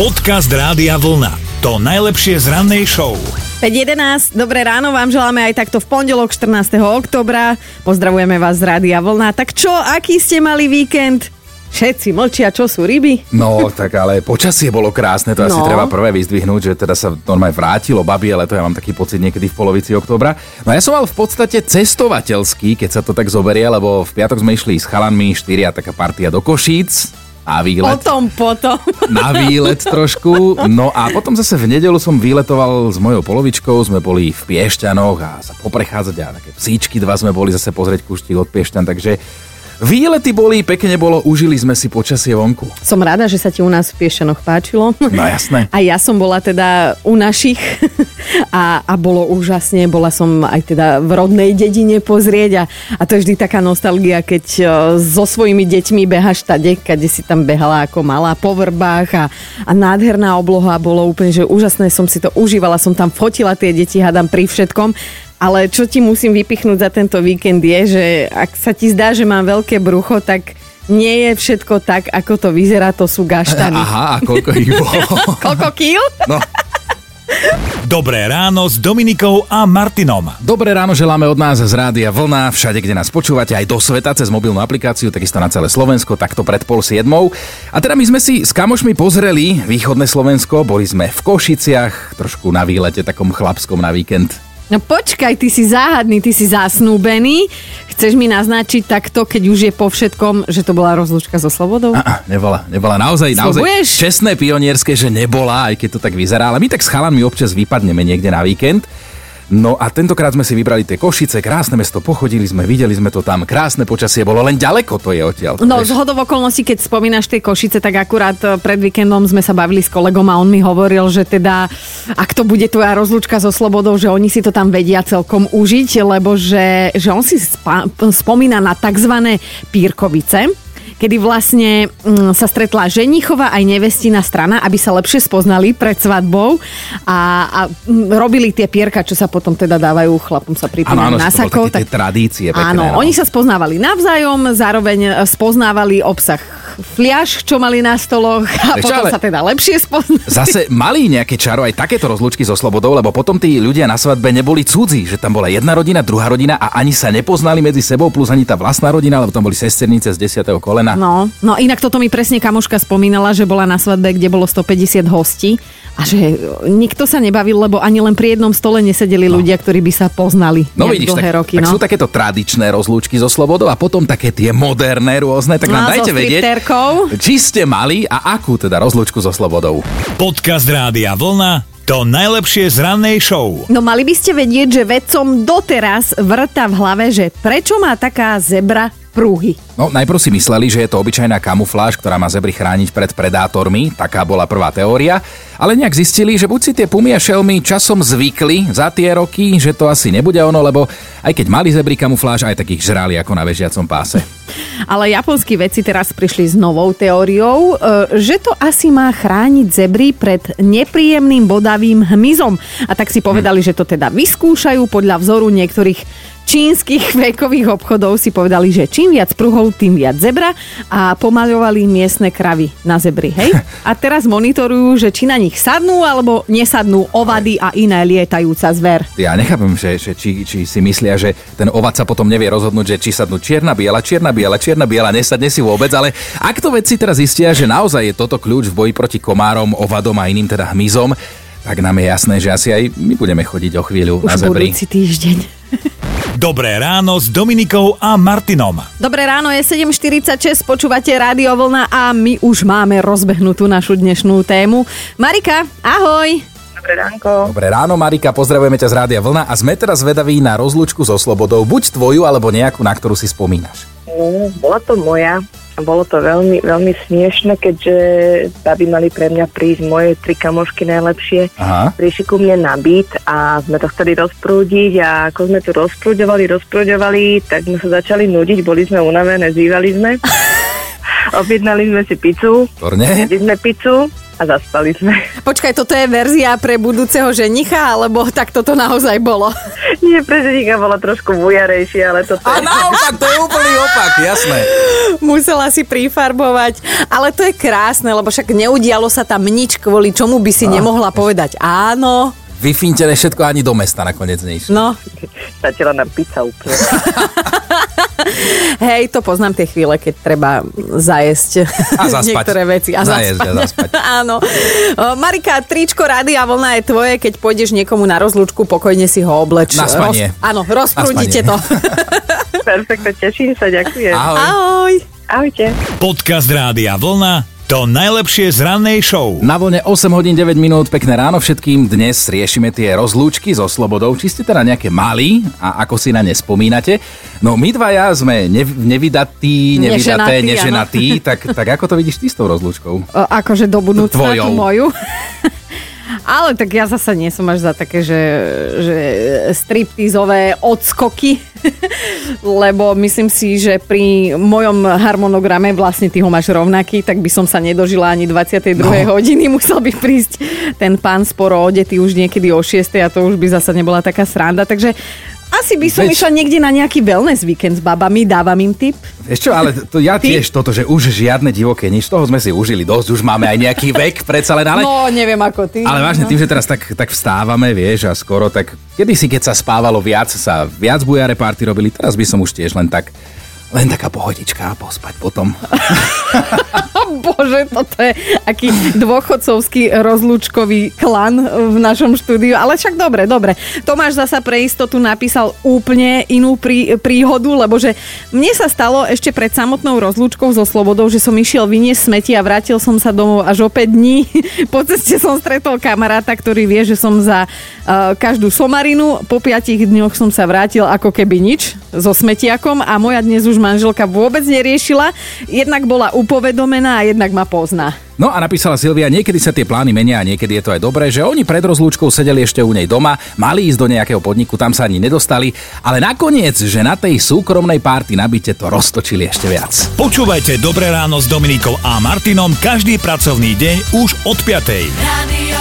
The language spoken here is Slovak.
Podcast Rádia Vlna. To najlepšie z rannej show. 5.11, dobré ráno vám želáme aj takto v pondelok 14. oktobra. Pozdravujeme vás z Rádia Vlna. Tak čo, aký ste mali víkend? Všetci mlčia, čo sú ryby? No, tak ale počasie bolo krásne, to asi No. treba prvé vyzdvihnúť, že teda sa normálne vrátilo babie leto, ja mám taký pocit niekedy v polovici októbra. No ja som mal v podstate cestovateľský, keď sa to tak zoberie, lebo v piatok sme išli s chalanmi, štyria taká partia do Košíc a výlet. Potom, potom. na výlet trošku. No a potom zase v nedelu som výletoval s mojou polovičkou, sme boli v Piešťanoch a sa poprechádzať a také psíčky dva sme boli zase pozrieť kuštík od Piešťan, takže výlety boli, pekne bolo, užili sme si počasie vonku. Som rada, že sa ti u nás v Piešťanoch páčilo. No jasné. A ja som bola teda u našich a, a bolo úžasne. Bola som aj teda v rodnej dedine pozrieť a, a to je vždy taká nostalgia, keď e, so svojimi deťmi behaš tade, kde si tam behala ako malá po vrbách a, a nádherná obloha. Bolo úplne, že úžasné som si to užívala. Som tam fotila tie deti, hádam pri všetkom. Ale čo ti musím vypichnúť za tento víkend je, že ak sa ti zdá, že mám veľké brucho, tak nie je všetko tak, ako to vyzerá, to sú gaštany. Aha, a koľko ich bolo? Koľko kýl? No. Dobré ráno s Dominikou a Martinom. Dobré ráno želáme od nás z Rádia Vlna, všade, kde nás počúvate, aj do sveta cez mobilnú aplikáciu, takisto na celé Slovensko, takto pred pol siedmou. A teda my sme si s kamošmi pozreli východné Slovensko, boli sme v Košiciach, trošku na výlete, takom chlapskom na víkend. No počkaj, ty si záhadný, ty si zasnúbený. Chceš mi naznačiť takto, keď už je po všetkom, že to bola rozlúčka so slobodou? A, nebola, nebola naozaj, naozaj čestné pionierské, že nebola, aj keď to tak vyzerá, ale my tak s chalanmi občas vypadneme niekde na víkend. No a tentokrát sme si vybrali tie Košice, krásne mesto, pochodili sme, videli sme to tam, krásne počasie bolo, len ďaleko to je odtiaľ. No z hodov okolností, keď spomínaš tie Košice, tak akurát e, pred víkendom sme sa bavili s kolegom a on mi hovoril, že teda ak to bude tvoja rozlúčka so Slobodou, že oni si to tam vedia celkom užiť, lebo že, že on si spa, spomína na tzv. Pírkovice, kedy vlastne mm, sa stretla ženichová aj nevestina strana, aby sa lepšie spoznali pred svadbou a, a mm, robili tie pierka, čo sa potom teda dávajú chlapom sa Áno, pripínajú áno, na sakov. také tie tradície pekné, Áno, no. oni sa spoznávali navzájom, zároveň e, spoznávali obsah fliaž, čo mali na stoloch a čo, potom ale- sa teda lepšie spoznali. Zase mali nejaké čaro aj takéto rozlúčky so slobodou, lebo potom tí ľudia na svadbe neboli cudzí, že tam bola jedna rodina, druhá rodina a ani sa nepoznali medzi sebou, plus ani tá vlastná rodina, lebo tam boli sesternice z 10. kolena. No, no inak toto mi presne kamoška spomínala, že bola na svadbe, kde bolo 150 hostí a že nikto sa nebavil, lebo ani len pri jednom stole nesedeli no. ľudia, ktorí by sa poznali No vidíš, dlhé tak, roky. tak no. sú takéto tradičné rozlúčky so slobodou a potom také tie moderné rôzne, tak No, nám so dajte vedieť, stripterkou. či ste mali a akú teda rozlúčku so slobodou. Podcast Rádia Vlna. To najlepšie z rannej show. No mali by ste vedieť, že vedcom doteraz vrta v hlave, že prečo má taká zebra prúhy. No, najprv si mysleli, že je to obyčajná kamufláž, ktorá má zebry chrániť pred predátormi, taká bola prvá teória, ale nejak zistili, že buď si tie pumy a šelmy časom zvykli za tie roky, že to asi nebude ono, lebo aj keď mali zebry kamufláž, aj takých žrali ako na vežiacom páse. Ale japonskí vedci teraz prišli s novou teóriou, e, že to asi má chrániť zebry pred nepríjemným bodavým hmyzom. A tak si povedali, že to teda vyskúšajú podľa vzoru niektorých čínskych vekových obchodov si povedali, že čím viac pruhov, tým viac zebra a pomaľovali miestne kravy na zebry, hej? A teraz monitorujú, že či na nich sadnú alebo nesadnú ovady a iné lietajúca zver. Ja nechápem, že, že či, či si myslia, že ten ovac sa potom nevie rozhodnúť, že či sadnú čierna, biela, čierna, biela, čierna, biela, nesadne si vôbec, ale ak to vedci teraz zistia, že naozaj je toto kľúč v boji proti komárom, ovadom a iným teda hmyzom, tak nám je jasné, že asi aj my budeme chodiť o chvíľu na Už zebry. budúci týždeň. Dobré ráno s Dominikou a Martinom. Dobré ráno, je 7.46, počúvate Rádio Vlna a my už máme rozbehnutú našu dnešnú tému. Marika, ahoj! Dobré ránko. Dobré ráno, Marika, pozdravujeme ťa z Rádia Vlna a sme teraz zvedaví na rozlúčku so Slobodou, buď tvoju, alebo nejakú, na ktorú si spomínaš. No, bola to moja. Bolo to veľmi, veľmi smiešne, keďže baby mali pre mňa prísť moje tri kamošky najlepšie. Aha. Prišli ku mne na byt a sme to chceli rozprúdiť a ako sme to rozprúďovali, rozprúďovali, tak sme sa začali nudiť, boli sme unavené, zývali sme. Objednali sme si pizzu, Torne? sme pizzu a zaspali sme. Počkaj, toto je verzia pre budúceho ženicha, alebo tak toto naozaj bolo? Nie, pre ženíka bola trošku bujarejšia, ale toto A naopak, to je úplný opak, jasné. Musela si prifarbovať. Ale to je krásne, lebo však neudialo sa tam nič, kvôli čomu by si nemohla povedať áno. Vyfintené všetko ani do mesta nakoniec neišlo. No, Stačila nám pizza úplne. hej, to poznám tie chvíle, keď treba zajesť A zaspať. niektoré veci. A Zajesť zaspať. a zaspať. Áno. Marika, tričko Rádia Vlna je tvoje, keď pôjdeš niekomu na rozlúčku, pokojne si ho obleč. Na spanie. áno, rozprúdite to. Perfektne, teším sa, ďakujem. Ahoj. Ahoj. Ahojte. Podcast Rádia Vlna to najlepšie z rannej show. Na vlne 8 hodín 9 minút, pekné ráno všetkým. Dnes riešime tie rozlúčky so Slobodou. Či ste teda nejaké mali a ako si na ne spomínate. No my dvaja sme nev- nevydatí, nevydaté, Neženatí. Tak, tak ako to vidíš ty s tou rozlúčkou? O, akože do budúcna Tvojou. tú moju. Ale tak ja zasa nie som až za také, že, že striptizové odskoky, lebo myslím si, že pri mojom harmonograme, vlastne ty ho máš rovnaký, tak by som sa nedožila ani 22. No. hodiny, musel by prísť ten pán sporo odetý už niekedy o 6. a to už by zasa nebola taká sranda, takže asi by som Veď- išla niekde na nejaký wellness víkend s babami, dávam im tip. Vieš čo, ale to ja tiež toto, že už žiadne divoké nič, toho sme si užili dosť, už máme aj nejaký vek, predsa len, ale... no, neviem ako ty. Ale vážne no. tým, že teraz tak, tak vstávame, vieš, a skoro tak... Kedysi, keď sa spávalo viac, sa viac bujare party robili, teraz by som už tiež len tak... Len taká pohodička a pospať potom. Bože, toto je aký dôchodcovský rozlúčkový klan v našom štúdiu. Ale však dobre, dobre. Tomáš zasa pre istotu napísal úplne inú prí, príhodu, lebo že mne sa stalo ešte pred samotnou rozlúčkou so Slobodou, že som išiel vyniesť smeti a vrátil som sa domov až o 5 dní. Po ceste som stretol kamaráta, ktorý vie, že som za uh, každú somarinu. Po 5 dňoch som sa vrátil ako keby nič so smetiakom a moja dnes už manželka vôbec neriešila. Jednak bola upovedomená a jednak ma pozná. No a napísala Silvia, niekedy sa tie plány menia a niekedy je to aj dobré, že oni pred rozlúčkou sedeli ešte u nej doma, mali ísť do nejakého podniku, tam sa ani nedostali, ale nakoniec, že na tej súkromnej párty nabite to roztočili ešte viac. Počúvajte Dobré ráno s Dominikou a Martinom každý pracovný deň už od 5. Radio